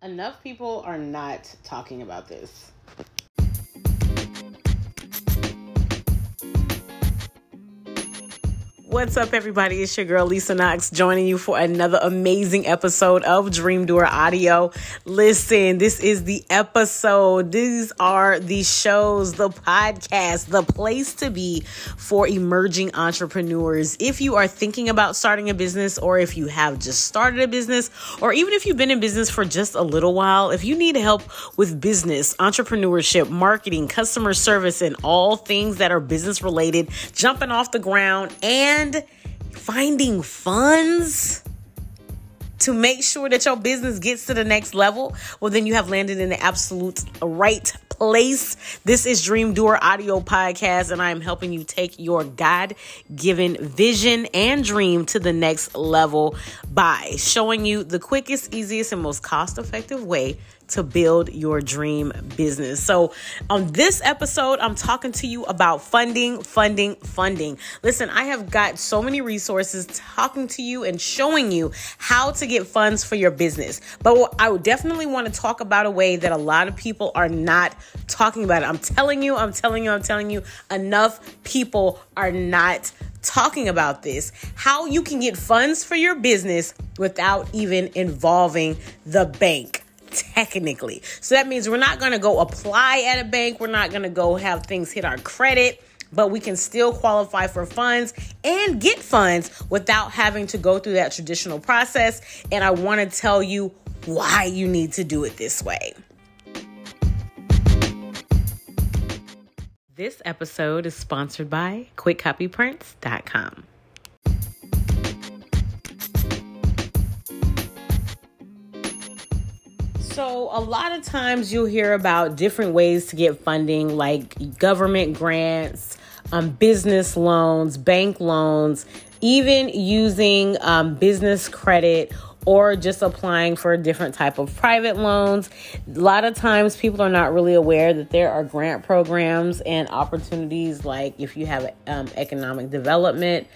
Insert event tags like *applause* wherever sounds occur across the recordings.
Enough people are not talking about this. What's up, everybody? It's your girl Lisa Knox joining you for another amazing episode of Dream Doer Audio. Listen, this is the episode. These are the shows, the podcast, the place to be for emerging entrepreneurs. If you are thinking about starting a business, or if you have just started a business, or even if you've been in business for just a little while, if you need help with business, entrepreneurship, marketing, customer service, and all things that are business related, jumping off the ground, and and finding funds to make sure that your business gets to the next level, well, then you have landed in the absolute right place. This is Dream Doer Audio Podcast, and I am helping you take your God given vision and dream to the next level by showing you the quickest, easiest, and most cost effective way to build your dream business. So, on this episode, I'm talking to you about funding, funding, funding. Listen, I have got so many resources talking to you and showing you how to get funds for your business. But I would definitely want to talk about a way that a lot of people are not talking about it. I'm telling you, I'm telling you, I'm telling you, enough people are not talking about this how you can get funds for your business without even involving the bank technically. So that means we're not going to go apply at a bank, we're not going to go have things hit our credit. But we can still qualify for funds and get funds without having to go through that traditional process. And I want to tell you why you need to do it this way. This episode is sponsored by QuikCopyPrints.com. So, a lot of times you'll hear about different ways to get funding, like government grants, um, business loans, bank loans, even using um, business credit or just applying for a different type of private loans. A lot of times people are not really aware that there are grant programs and opportunities like if you have um, economic development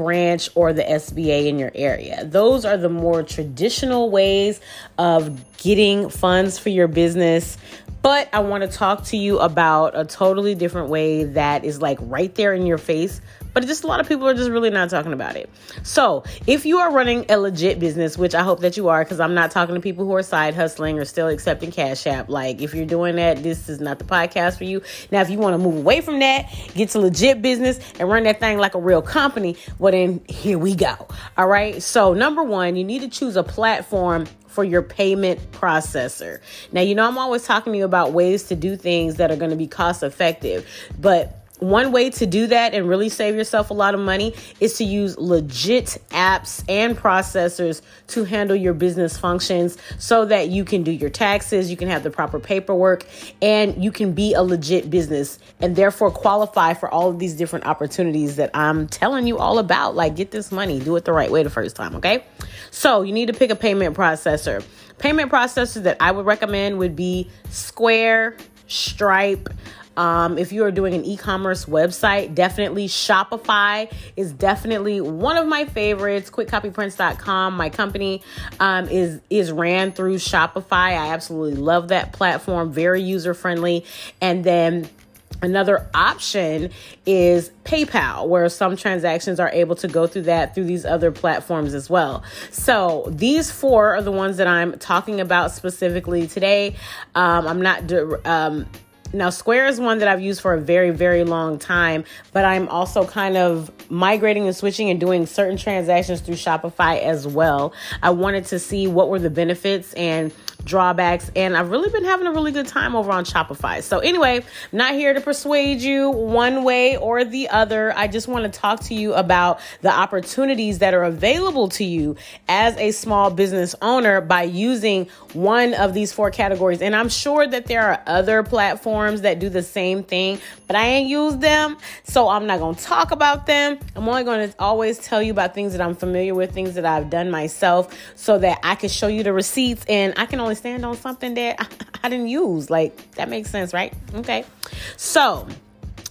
branch or the SBA in your area. Those are the more traditional ways of getting funds for your business. But I want to talk to you about a totally different way that is like right there in your face but just a lot of people are just really not talking about it. So, if you are running a legit business, which I hope that you are, because I'm not talking to people who are side hustling or still accepting Cash App. Like, if you're doing that, this is not the podcast for you. Now, if you want to move away from that, get to legit business and run that thing like a real company, well, then here we go. All right. So, number one, you need to choose a platform for your payment processor. Now, you know, I'm always talking to you about ways to do things that are going to be cost effective, but one way to do that and really save yourself a lot of money is to use legit apps and processors to handle your business functions so that you can do your taxes, you can have the proper paperwork, and you can be a legit business and therefore qualify for all of these different opportunities that I'm telling you all about. Like, get this money, do it the right way the first time, okay? So, you need to pick a payment processor. Payment processors that I would recommend would be Square, Stripe, um, if you are doing an e commerce website, definitely Shopify is definitely one of my favorites. QuikCopyPrints.com, my company, um, is is ran through Shopify. I absolutely love that platform, very user friendly. And then Another option is PayPal, where some transactions are able to go through that through these other platforms as well. So these four are the ones that I'm talking about specifically today. Um, I'm not. Um, now, Square is one that I've used for a very, very long time, but I'm also kind of migrating and switching and doing certain transactions through Shopify as well. I wanted to see what were the benefits and drawbacks, and I've really been having a really good time over on Shopify. So, anyway, not here to persuade you one way or the other. I just want to talk to you about the opportunities that are available to you as a small business owner by using one of these four categories. And I'm sure that there are other platforms that do the same thing, but I ain't used them, so I'm not going to talk about them. I'm only going to always tell you about things that I'm familiar with, things that I've done myself, so that I can show you the receipts and I can only stand on something that I, I didn't use. Like, that makes sense, right? Okay. So,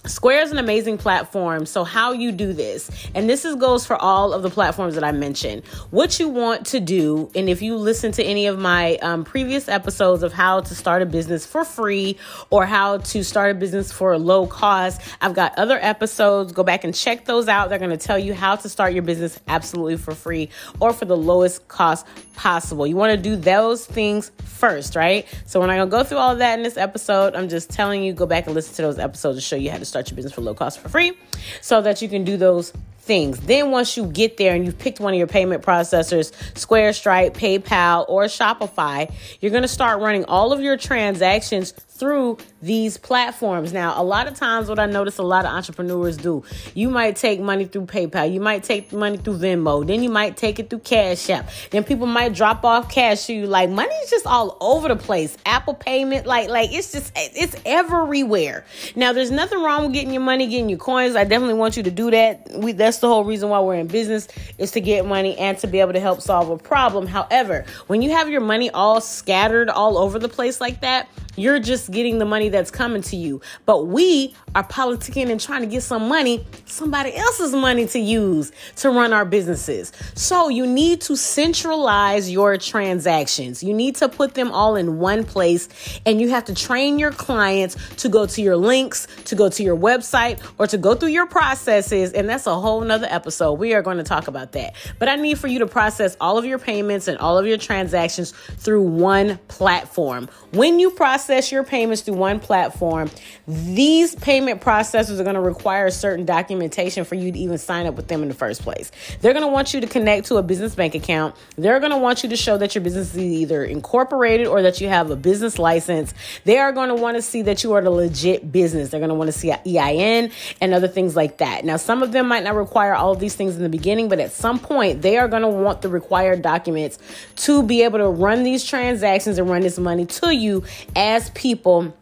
Square is an amazing platform. So how you do this, and this is goes for all of the platforms that I mentioned. What you want to do, and if you listen to any of my um, previous episodes of how to start a business for free or how to start a business for a low cost, I've got other episodes. Go back and check those out. They're going to tell you how to start your business absolutely for free or for the lowest cost possible. You want to do those things first, right? So we're not going to go through all that in this episode. I'm just telling you, go back and listen to those episodes to show you how to start your business for low cost for free so that you can do those things. Then once you get there and you've picked one of your payment processors, Square, Stripe, PayPal, or Shopify, you're going to start running all of your transactions through these platforms. Now, a lot of times, what I notice a lot of entrepreneurs do, you might take money through PayPal, you might take money through Venmo, then you might take it through Cash App, then people might drop off cash to you. Like money is just all over the place. Apple payment, like like it's just it's everywhere. Now, there's nothing wrong with getting your money, getting your coins. I definitely want you to do that. We that's the whole reason why we're in business is to get money and to be able to help solve a problem. However, when you have your money all scattered all over the place like that, you're just getting the money that's coming to you. But we are politicking and trying to get some money, somebody else's money to use to run our businesses. So you need to centralize your transactions. You need to put them all in one place and you have to train your clients to go to your links, to go to your website, or to go through your processes. And that's a whole nother episode. We are going to talk about that. But I need for you to process all of your payments and all of your transactions through one platform. When you process your payments through one platform, these payment processors are going to require certain documentation for you to even sign up with them in the first place. They're going to want you to connect to a business bank account. They're going to want you to show that your business is either incorporated or that you have a business license. They are going to want to see that you are a legit business. They're going to want to see an EIN and other things like that. Now, some of them might not require all of these things in the beginning, but at some point, they are going to want the required documents to be able to run these transactions and run this money to you you as people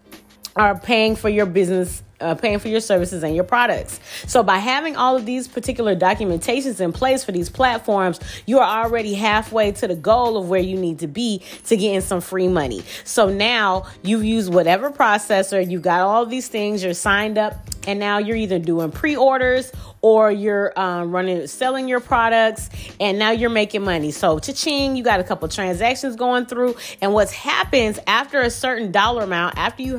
are paying for your business uh, paying for your services and your products. So, by having all of these particular documentations in place for these platforms, you are already halfway to the goal of where you need to be to get in some free money. So, now you've used whatever processor, you've got all these things, you're signed up, and now you're either doing pre orders or you're um, running selling your products and now you're making money. So cha-ching you got a couple transactions going through and what happens after a certain dollar amount after you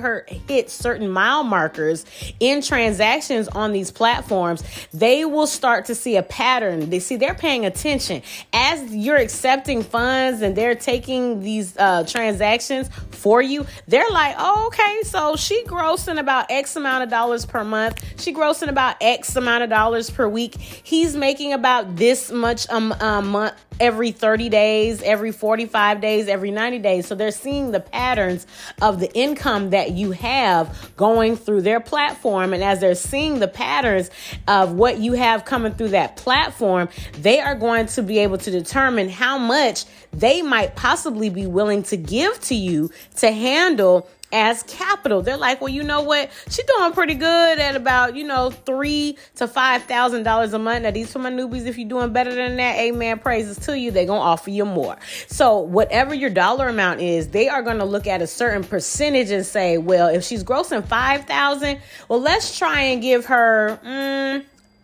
hit certain mile markers in transactions on these platforms they will start to see a pattern. They see they're paying attention. As you're accepting funds and they're taking these uh, transactions for you they're like oh okay so she grossing about x amount of dollars per month she grossing about x amount of dollars per week. He's making about this much a month every 30 days, every 45 days, every 90 days. So they're seeing the patterns of the income that you have going through their platform. And as they're seeing the patterns of what you have coming through that platform, they are going to be able to determine how much they might possibly be willing to give to you to handle as capital. They're like, well, you know what? She's doing pretty good at about, you know, three to five thousand dollars a month. Now, these for my newbies. If you're doing better than that, amen. Praises to you. They're gonna offer you more. So whatever your dollar amount is, they are gonna look at a certain percentage and say, well, if she's grossing five thousand, well, let's try and give her mm,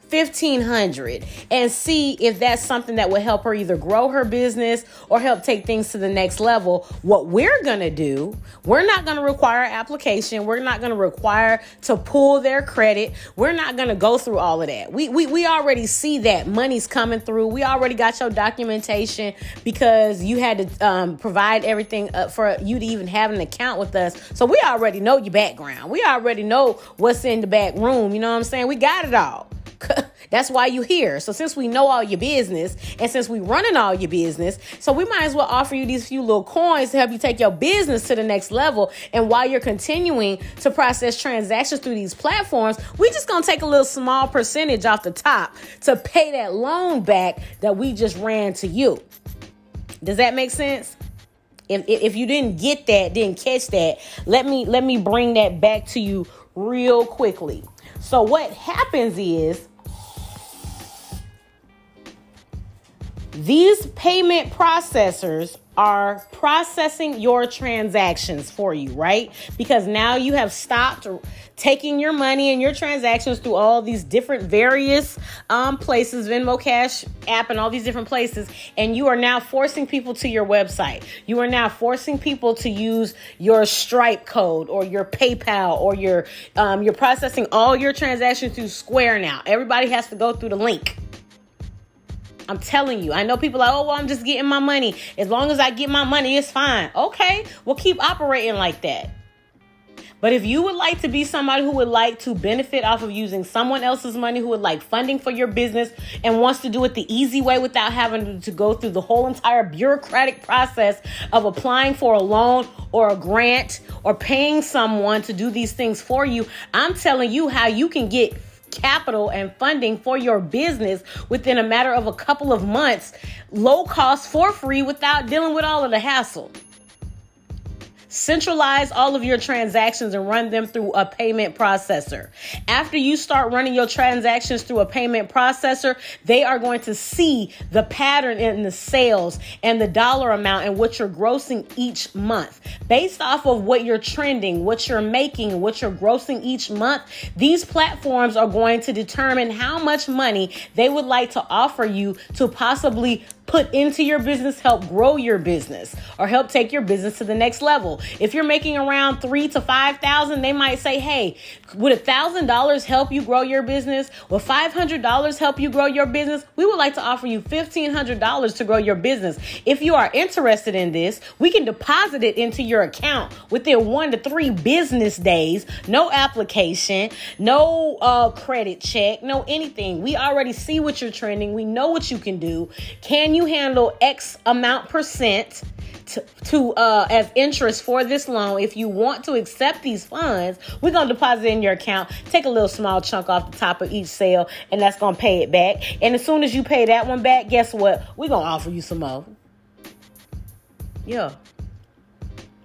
1500 and see if that's something that will help her either grow her business or help take things to the next level. What we're going to do we're not going to require application. We're not going to require to pull their credit. We're not going to go through all of that. We, we we already see that money's coming through. We already got your documentation because you had to um, provide everything up for you to even have an account with us. So we already know your background. We already know what's in the back room. You know what i'm saying? We got it all *laughs* That's why you here. So since we know all your business and since we running all your business, so we might as well offer you these few little coins to help you take your business to the next level. And while you're continuing to process transactions through these platforms, we just gonna take a little small percentage off the top to pay that loan back that we just ran to you. Does that make sense? If, if you didn't get that, didn't catch that, let me let me bring that back to you real quickly. So what happens is these payment processors are processing your transactions for you, right? Because now you have stopped taking your money and your transactions through all these different various um, places, Venmo Cash app, and all these different places, and you are now forcing people to your website. You are now forcing people to use your Stripe code or your PayPal or your um, you're processing all your transactions through Square now. Everybody has to go through the link. I'm telling you. I know people like, oh, well, I'm just getting my money. As long as I get my money, it's fine. Okay, well, keep operating like that. But if you would like to be somebody who would like to benefit off of using someone else's money, who would like funding for your business and wants to do it the easy way without having to go through the whole entire bureaucratic process of applying for a loan or a grant or paying someone to do these things for you, I'm telling you how you can get capital and funding for your business within a matter of a couple of months, low cost for free without dealing with all of the hassle. Centralize all of your transactions and run them through a payment processor. After you start running your transactions through a payment processor, they are going to see the pattern in the sales and the dollar amount and what you're grossing each month. Based off of what you're trending, what you're making, what you're grossing each month, these platforms are going to determine how much money they would like to offer you to possibly put into your business, help grow your business, or help take your business to the next level. If you're making around three to five thousand, they might say, "Hey, would a thousand dollars help you grow your business? Will five hundred dollars help you grow your business? We would like to offer you fifteen hundred dollars to grow your business. If you are interested in this, we can deposit it into your account within one to three business days. No application, no uh, credit check, no anything. We already see what you're trending. We know what you can do. Can you handle X amount percent to, to uh, as interest for this loan? If you want to accept these funds, we're gonna deposit in your account, take a little small chunk off the top of each sale, and that's gonna pay it back. And as soon as you pay that one back, guess what? We're gonna offer you some more. Yeah.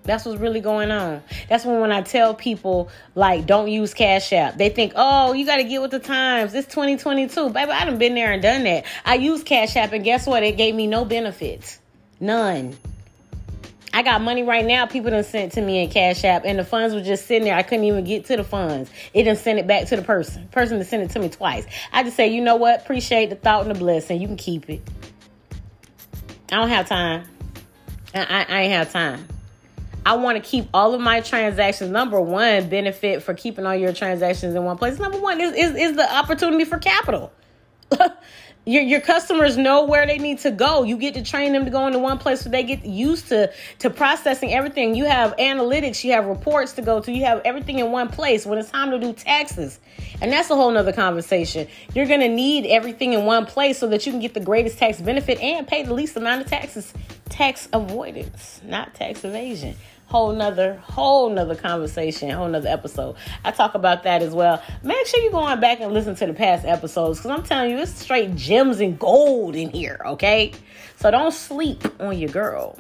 That's what's really going on. That's when when I tell people like don't use Cash App, they think, oh, you got to get with the times. It's 2022, baby. I done been there and done that. I use Cash App, and guess what? It gave me no benefits, none. I got money right now. People done sent to me in Cash App, and the funds were just sitting there. I couldn't even get to the funds. It didn't send it back to the person. Person to send it to me twice. I just say, you know what? Appreciate the thought and the blessing. You can keep it. I don't have time. I, I, I ain't have time. I want to keep all of my transactions. Number one benefit for keeping all your transactions in one place. Number one is is, is the opportunity for capital. *laughs* your your customers know where they need to go. You get to train them to go into one place so they get used to to processing everything. You have analytics, you have reports to go to, you have everything in one place when it's time to do taxes. And that's a whole nother conversation. You're gonna need everything in one place so that you can get the greatest tax benefit and pay the least amount of taxes. Tax avoidance, not tax evasion whole nother whole nother conversation whole nother episode. I talk about that as well. Make sure you're going back and listen to the past episodes because i'm telling you it's straight gems and gold in here okay? So don't sleep on your girl.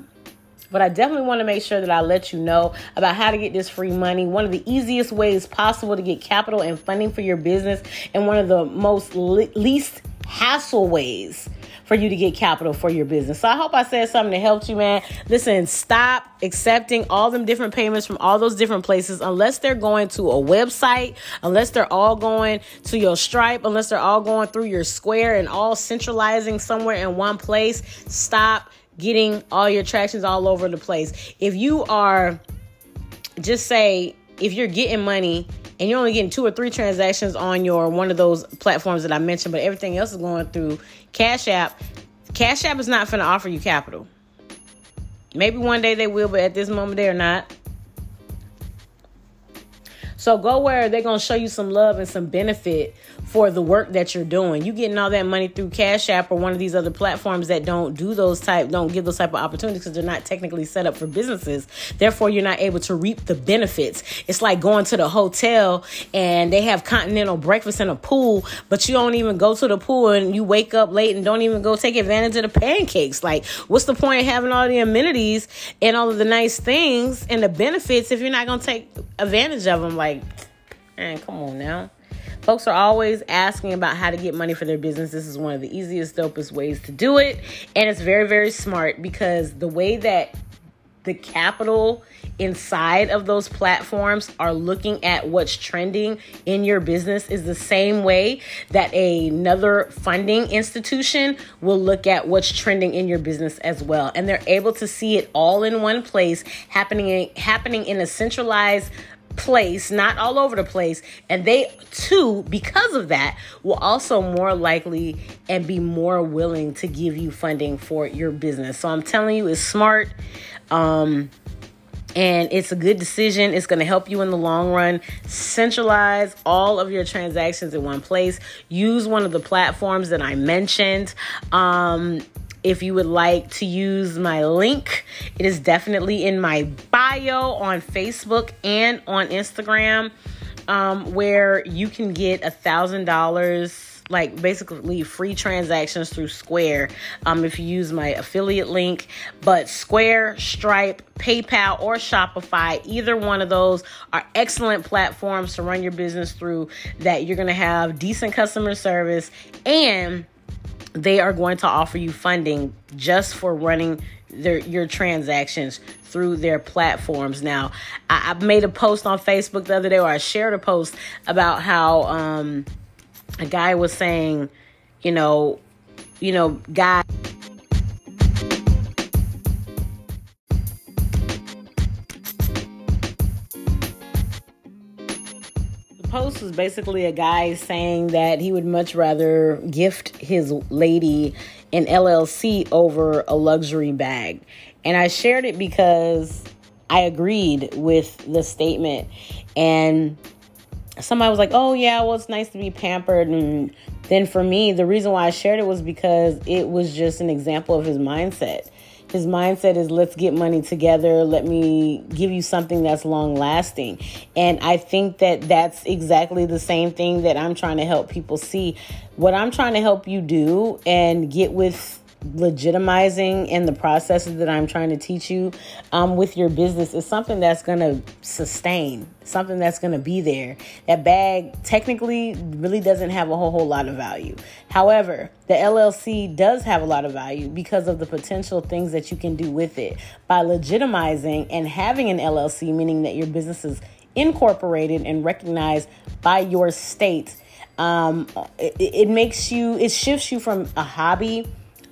But I definitely want to make sure that I let you know about how to get this free money. One of the easiest ways possible to get capital and funding for your business, and one of the most le- least hassle ways for you to get capital for your business. So I hope I said something to help you, man. Listen, stop accepting all them different payments from all those different places unless they're going to a website, unless they're all going to your Stripe, unless they're all going through your Square and all centralizing somewhere in one place. Stop getting all your tractions all over the place. If you are just say if you're getting money and you're only getting two or three transactions on your one of those platforms that I mentioned, but everything else is going through Cash App. Cash App is not going to offer you capital. Maybe one day they will, but at this moment they're not. So go where they're gonna show you some love and some benefit for the work that you're doing. You getting all that money through Cash App or one of these other platforms that don't do those type, don't give those type of opportunities because they're not technically set up for businesses. Therefore, you're not able to reap the benefits. It's like going to the hotel and they have continental breakfast and a pool, but you don't even go to the pool and you wake up late and don't even go take advantage of the pancakes. Like, what's the point of having all the amenities and all of the nice things and the benefits if you're not gonna take advantage of them? Like, man, come on now. Folks are always asking about how to get money for their business. This is one of the easiest, dopest ways to do it. And it's very, very smart because the way that the capital inside of those platforms are looking at what's trending in your business is the same way that another funding institution will look at what's trending in your business as well and they're able to see it all in one place happening happening in a centralized place, not all over the place. And they too, because of that, will also more likely and be more willing to give you funding for your business. So I'm telling you, it's smart. Um, and it's a good decision. It's going to help you in the long run. Centralize all of your transactions in one place. Use one of the platforms that I mentioned. Um, if you would like to use my link, it is definitely in my bio on Facebook and on Instagram, um, where you can get a thousand dollars like basically free transactions through Square um, if you use my affiliate link. But Square, Stripe, PayPal, or Shopify, either one of those are excellent platforms to run your business through that you're going to have decent customer service and they are going to offer you funding just for running their your transactions through their platforms. Now, I, I, made a post on Facebook the other day, or I shared a post about how um, a guy was saying, you know, you know, guy. Post was basically a guy saying that he would much rather gift his lady an LLC over a luxury bag. And I shared it because I agreed with the statement. And somebody was like, oh, yeah, well, it's nice to be pampered. And then for me, the reason why I shared it was because it was just an example of his mindset. His mindset is let's get money together. Let me give you something that's long lasting. And I think that that's exactly the same thing that I'm trying to help people see. What I'm trying to help you do and get with legitimizing in the processes that I'm trying to teach you um, with your business is something that's going to sustain, something that's going to be there. That bag technically really doesn't have a whole, whole lot of value. However, the LLC does have a lot of value because of the potential things that you can do with it. By legitimizing and having an LLC, meaning that your business is incorporated and recognized by your state. Um, it, it makes you, it shifts you from a hobby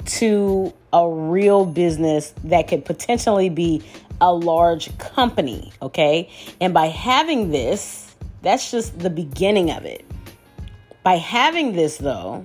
to a real business that could potentially be a large company, okay? And by having this, that's just the beginning of it. By having this, though,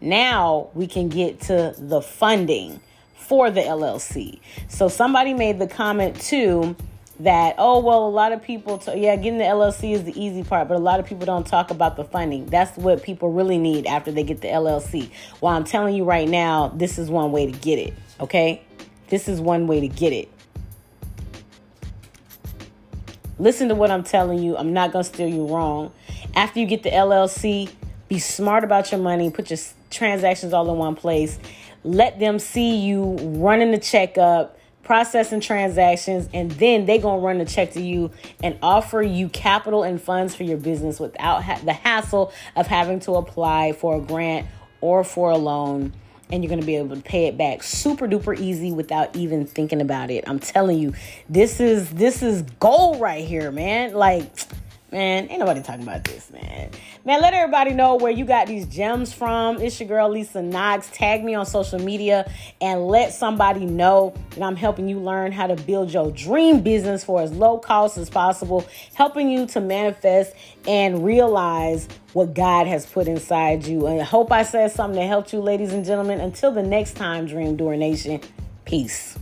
now we can get to the funding for the LLC. So somebody made the comment too that oh well a lot of people t- yeah getting the llc is the easy part but a lot of people don't talk about the funding. That's what people really need after they get the llc well i'm telling you right now this is one way to get it okay? This is one way to get it. Listen to what i'm telling you. I'm not to steer you wrong. After you get the llc be smart about your money. Put your transactions all in one place. Let them see you running the checkup processing transactions, and then they gonna run the check to you and offer you capital and funds for your business without ha- the hassle of having to apply for a grant or for a loan. And you're gonna be able to pay it back super duper easy without even thinking about it. I'm telling you, this is this is gold right here, man. Like Man, ain't nobody talking about this, man. Man, let everybody know where you got these gems from. It's your girl, Lisa Knox. Tag me on social media and let somebody know that I'm helping you learn how to build your dream business for as low cost as possible, helping you to manifest and realize what God has put inside you. And I hope I said something that helped you, ladies and gentlemen. Until the next time, Dream Doer Nation, peace.